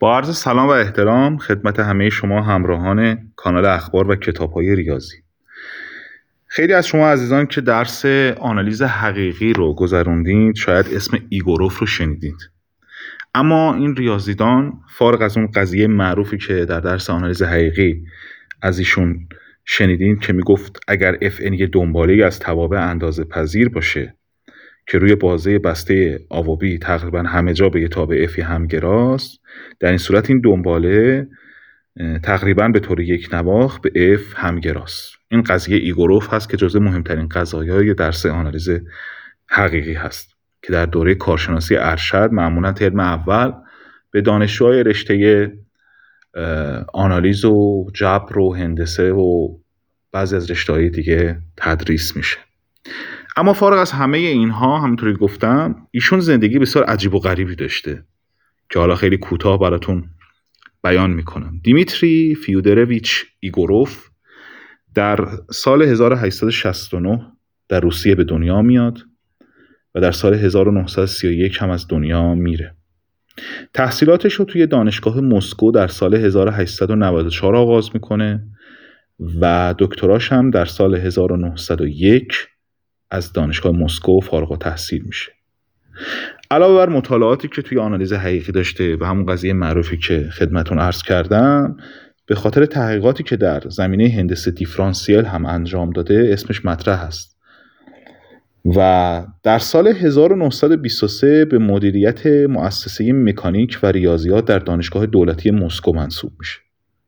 با عرض سلام و احترام خدمت همه شما همراهان کانال اخبار و کتاب های ریاضی. خیلی از شما عزیزان که درس آنالیز حقیقی رو گذروندید شاید اسم ایگوروف رو شنیدید. اما این ریاضیدان فارغ از اون قضیه معروفی که در درس آنالیز حقیقی از ایشون شنیدین که می‌گفت اگر f یه دنباله از توابع اندازه پذیر باشه که روی بازه بسته a و b تقریبا همه جا به یه تابع f ی همگراست در این صورت این دنباله تقریبا به طور یکنواخت به f همگراست این قضیه ایگوروف هست که جزء مهمترین قضایای درس آنالیز حقیقی هست که در دوره کارشناسی ارشد معمولا ترم اول به دانشجوهای رشته آنالیز و جبر و هندسه و بعضی از رشته دیگه تدریس میشه. اما فارغ از همه اینها همونطوری گفتم ایشون زندگی بسیار عجیب و غریبی داشته که حالا خیلی کوتاه براتون بیان می‌کنم. دیمیتری فیودرویچ ایگوروف در سال 1869 در روسیه به دنیا میاد و در سال 1931 هم از دنیا میره. تحصیلاتش رو توی دانشگاه مسکو در سال 1894 آغاز می‌کنه و دکتراش هم در سال 1901 از دانشگاه مسکو فارغ تحصیل میشه. علاوه بر مطالعاتی که توی آنالیز حقیقی داشته و همون قضیه معروفی که خدمتون عرض کردم به خاطر تحقیقاتی که در زمینه هندسه دیفرانسیل هم انجام داده اسمش مطرح است. و در سال 1923 به مدیریت مؤسسه مکانیک و ریاضیات در دانشگاه دولتی مسکو منصوب میشه.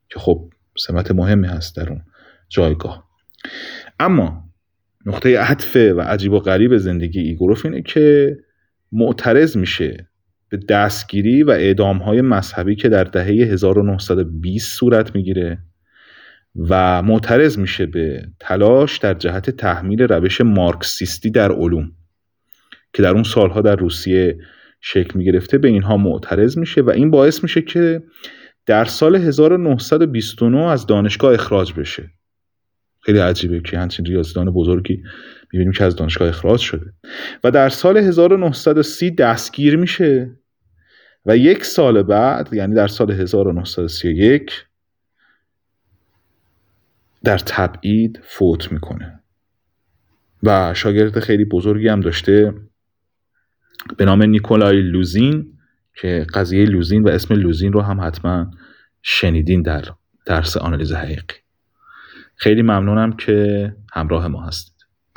که خب سمت مهمی هست در اون جایگاه. اما نقطه عطف و عجیب و غریب زندگی ایگوروف اینه که معترض میشه به دستگیری و اعدام های مذهبی که در دهه 1920 صورت می‌گیره و معترض میشه به تلاش در جهت تحمیل روش مارکسیستی در علوم که در اون سالها در روسیه شکل می‌گرفته به اینها معترض میشه و این باعث میشه که در سال 1929 از دانشگاه اخراج بشه. خیلی عجیبه که همچین ریاضیدان بزرگی می‌بینیم که از دانشگاه اخراج شده. و در سال 1930 دستگیر میشه و یک سال بعد یعنی در سال 1931 در تبعید فوت می‌کنه. و شاگرد خیلی بزرگی هم داشته به نام نیکولای لوزین که قضیه لوزین و اسم لوزین رو هم حتما شنیدین در درس آنالیز حقیقی. خیلی ممنونم که همراه ما هست